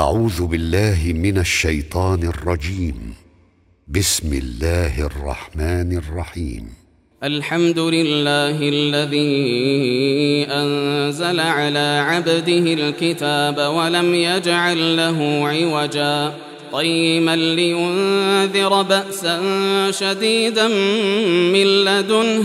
أعوذ بالله من الشيطان الرجيم. بسم الله الرحمن الرحيم. الحمد لله الذي أنزل على عبده الكتاب ولم يجعل له عوجا. قيما لينذر باسا شديدا من لدنه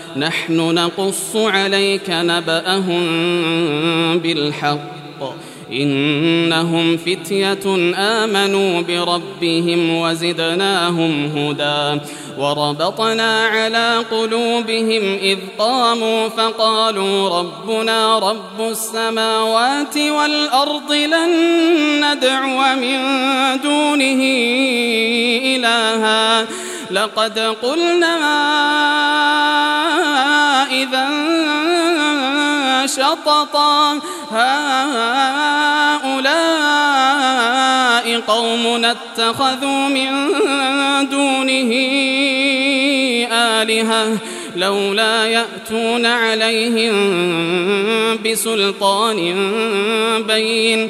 نحن نقص عليك نبأهم بالحق. إنهم فتية آمنوا بربهم وزدناهم هدى. وربطنا على قلوبهم إذ قاموا فقالوا ربنا رب السماوات والأرض لن ندعو من دونه إلها. لقد قلنا إذا شططا هؤلاء قوم اتخذوا من دونه آلهة لولا يأتون عليهم بسلطان بين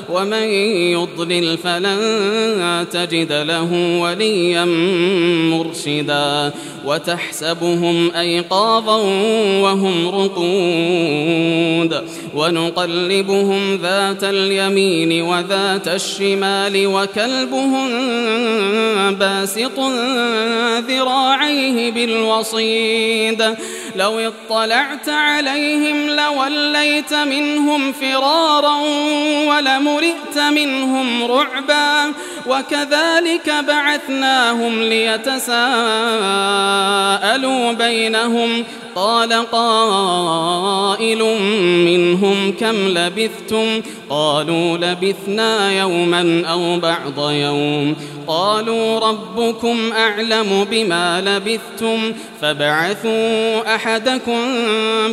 ومن يضلل فلن تجد له وليا مرشدا وتحسبهم أيقاظا وهم رقود ونقلبهم ذات اليمين وذات الشمال وكلبهم باسط ذراعيه بالوصيد لو اطلعت عليهم لوليت منهم فرارا ولمرئت منهم رعبا وكذلك بعثناهم ليتساءلوا بينهم. قال قائل منهم كم لبثتم؟ قالوا لبثنا يوما أو بعض يوم. قالوا ربكم أعلم بما لبثتم فبعثوا أحدكم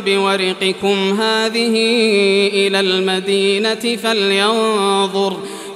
بورقكم هذه إلى المدينة فلينظر.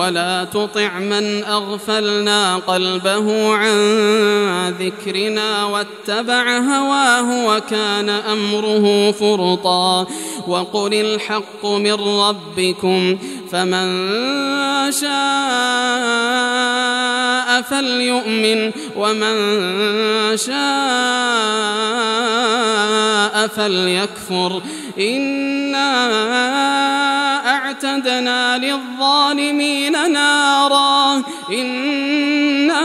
ولا تطع من أغفلنا قلبه عن ذكرنا واتبع هواه وكان أمره فرطا وقل الحق من ربكم فمن شاء فليؤمن ومن شاء فليكفر. إِنَّا أعتدنا للظالمين نارا. إنا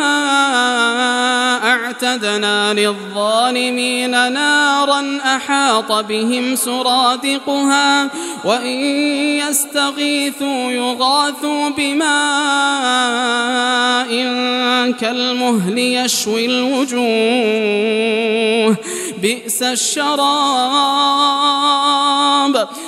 أعتدنا للظالمين نارا أحاط بهم سرادقها وإن يستغيثوا يغاثوا بماء كالمهل يشوي الوجوه بئس الشراب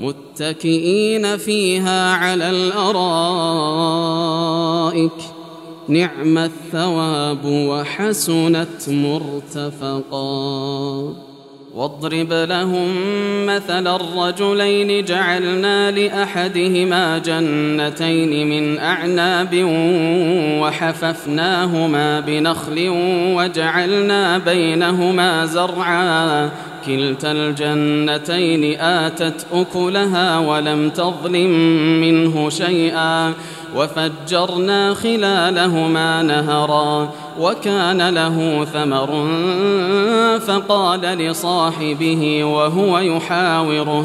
متكئين فيها على الأرائك. نعم الثواب وحسنت مرتفقا. واضرب لهم مثل الرجلين جعلنا لأحدهما جنتين من أعناب وحففناهما بنخل وجعلنا بينهما زرعا. كلتا الجنتين آتت أكلها ولم تظلم منه شيئا وفجرنا خلالهما نهرا وكان له ثمر فقال لصاحبه وهو يحاوره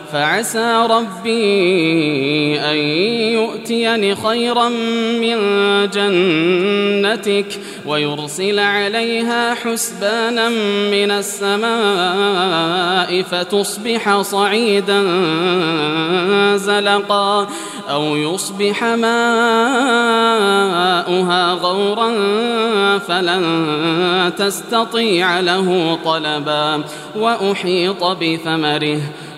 فعسى ربي أن يؤتيني خيرا من جنتك ويرسل عليها حسبانا من السماء فتصبح صعيدا زلقا أو يصبح ماؤها غورا فلن تستطيع له طلبا وأحيط بثمره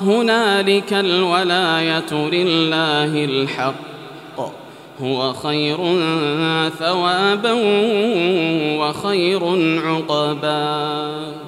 هنالك الولاية لله الحق. هو خير ثوابا وخير عقبا.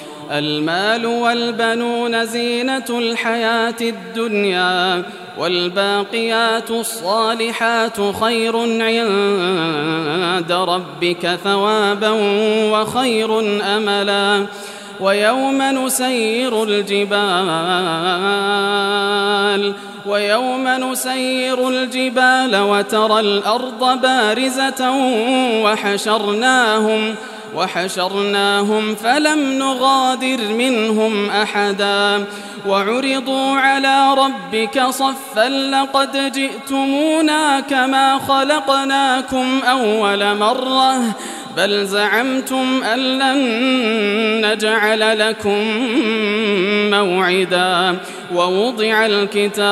المال والبنون زينة الحياة الدنيا والباقيات الصالحات خير عند ربك ثوابا وخير أملا ويوم نسير الجبال ويوم نسير الجبال وترى الأرض بارزة وحشرناهم وحشرناهم فلم نغادر منهم أحدا. وعرضوا على ربك صفا لقد جئتمونا كما خلقناكم أول مرة. بل زعمتم أن لن نجعل لكم موعدا. ووضع الكتاب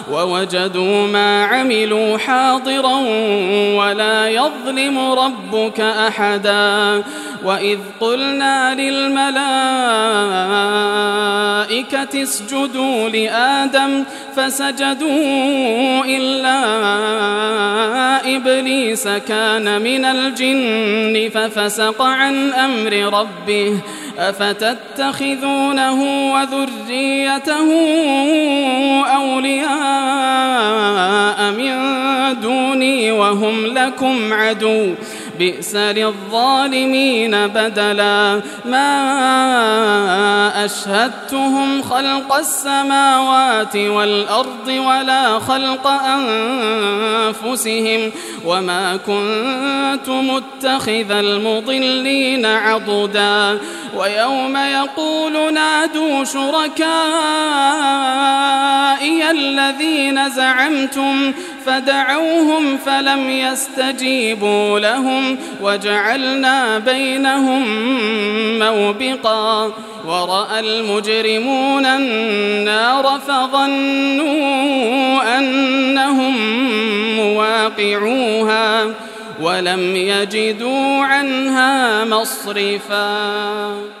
ووجدوا ما عملوا حاضرا ولا يظلم ربك أحدا. وإذ قلنا للملائكة اسجدوا لآدم فسجدوا إلا إبليس كان من الجن ففسق عن أمر ربه. أفتتخذونه وذريته أولياء وهم لكم عدو. بئس للظالمين بدلا. ما أشهدتهم خلق السماوات والأرض ولا خلق أنفسهم وما كنت متخذ المضلين عضدا. ويوم يقول نادوا شركائي الذين زعمتم فدعوهم فلم يستجيبوا لهم وجعلنا بينهم موبقا ورأى المجرمون النار فظنوا أنهم مواقعوها ولم يجدوا عنها مصرفا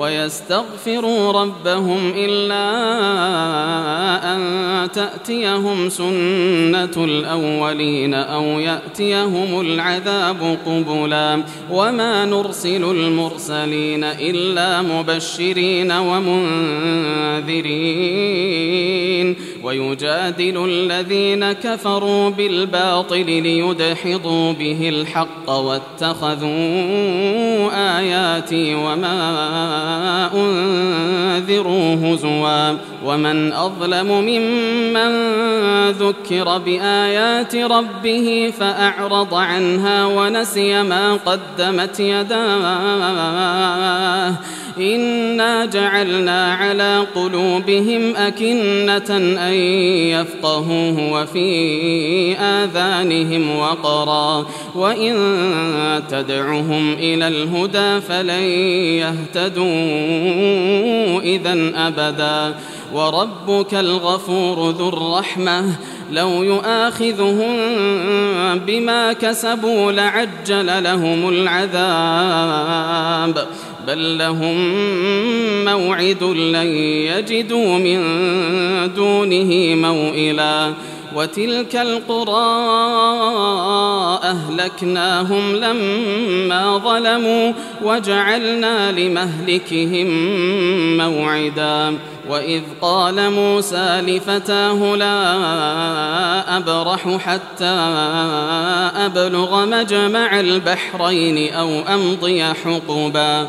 ويستغفروا ربهم إلا أن تأتيهم سنة الأولين أو يأتيهم العذاب قبلا. وما نرسل المرسلين إلا مبشرين ومنذرين. ويجادل الذين كفروا بالباطل ليدحضوا به الحق واتخذوا آياتي وما أنذروا هزوا ومن أظلم ممن ذكر بآيات ربه فأعرض عنها ونسي ما قدمت يداه إنا جعلنا على قلوبهم أكنة أن يفقهوه وفي آذانهم وقرا وإن تدعهم إلى الهدى فلن يهتدوا إذا أبدا وربك الغفور ذو الرحمة لو يؤاخذهم بما كسبوا لعجل لهم العذاب بل لهم موعد لن يجدوا من دونه موئلا وتلك القرى أهلكناهم لما ظلموا وجعلنا لمهلكهم موعدا وإذ قال موسى لفتاه لا أبرح حتى أبلغ مجمع البحرين أو أمضي حقبا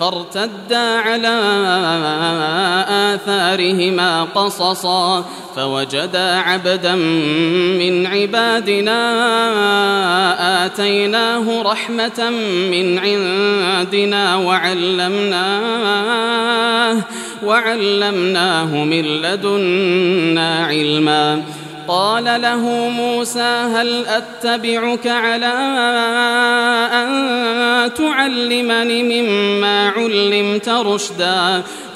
فارتدا على آثارهما قصصا فوجدا عبدا من عبادنا آتيناه رحمة من عندنا وعلمناه وعلمناه من لدنا علما قال له موسى هل أتبعك على أن تعلمني مما علمت رشدا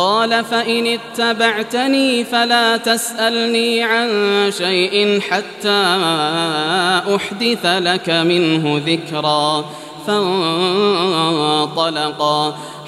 قال فإن اتبعتني فلا تسألني عن شيء حتى أحدث لك منه ذكرا. فانطلقا.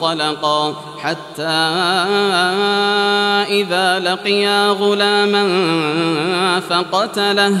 فانطلقا حتى إذا لقيا غلاما فقتله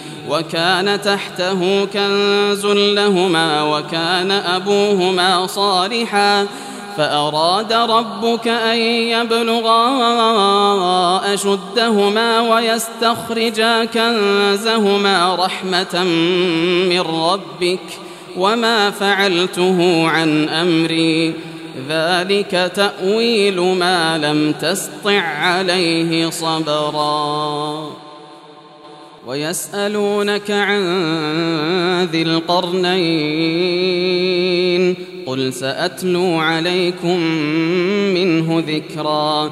وكان تحته كنز لهما وكان أبوهما صالحا فأراد ربك أن يبلغا أشدهما ويستخرجا كنزهما رحمة من ربك وما فعلته عن أمري. ذلك تأويل ما لم تسطع عليه صبرا. ويسألونك عن ذي القرنين قل سأتلو عليكم منه ذكرًا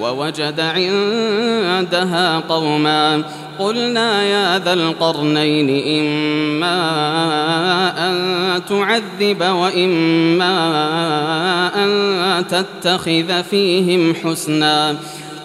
ووجد عندها قوما قلنا يا ذا القرنين إما أن تعذب وإما أن تتخذ فيهم حسناً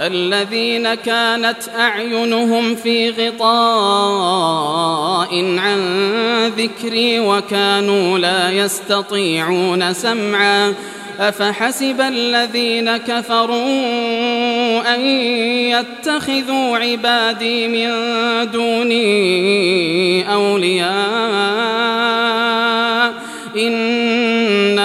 الذين كانت أعينهم في غطاء عن ذكري وكانوا لا يستطيعون سمعا أفحسب الذين كفروا أن يتخذوا عبادي من دوني أولياء؟ إِنَّا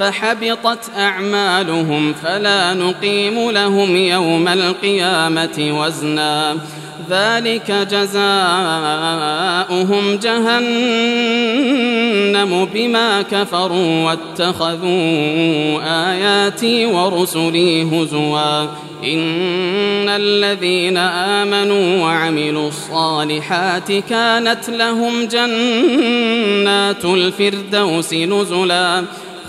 فحبطت أعمالهم فلا نقيم لهم يوم القيامة وزنا. ذلك جزاؤهم جهنم بما كفروا واتخذوا آياتي ورسلي هزوا. إن الذين آمنوا وعملوا الصالحات كانت لهم جنات الفردوس نزلاً.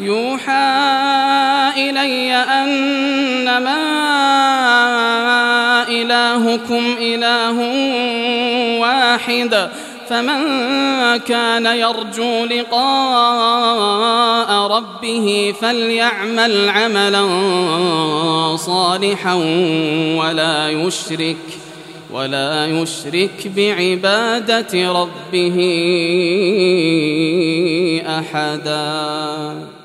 يوحى إلي أنما إلهكم إله واحد فمن كان يرجو لقاء ربه فليعمل عملا صالحا ولا يشرك ولا يشرك بعبادة ربه أحداً.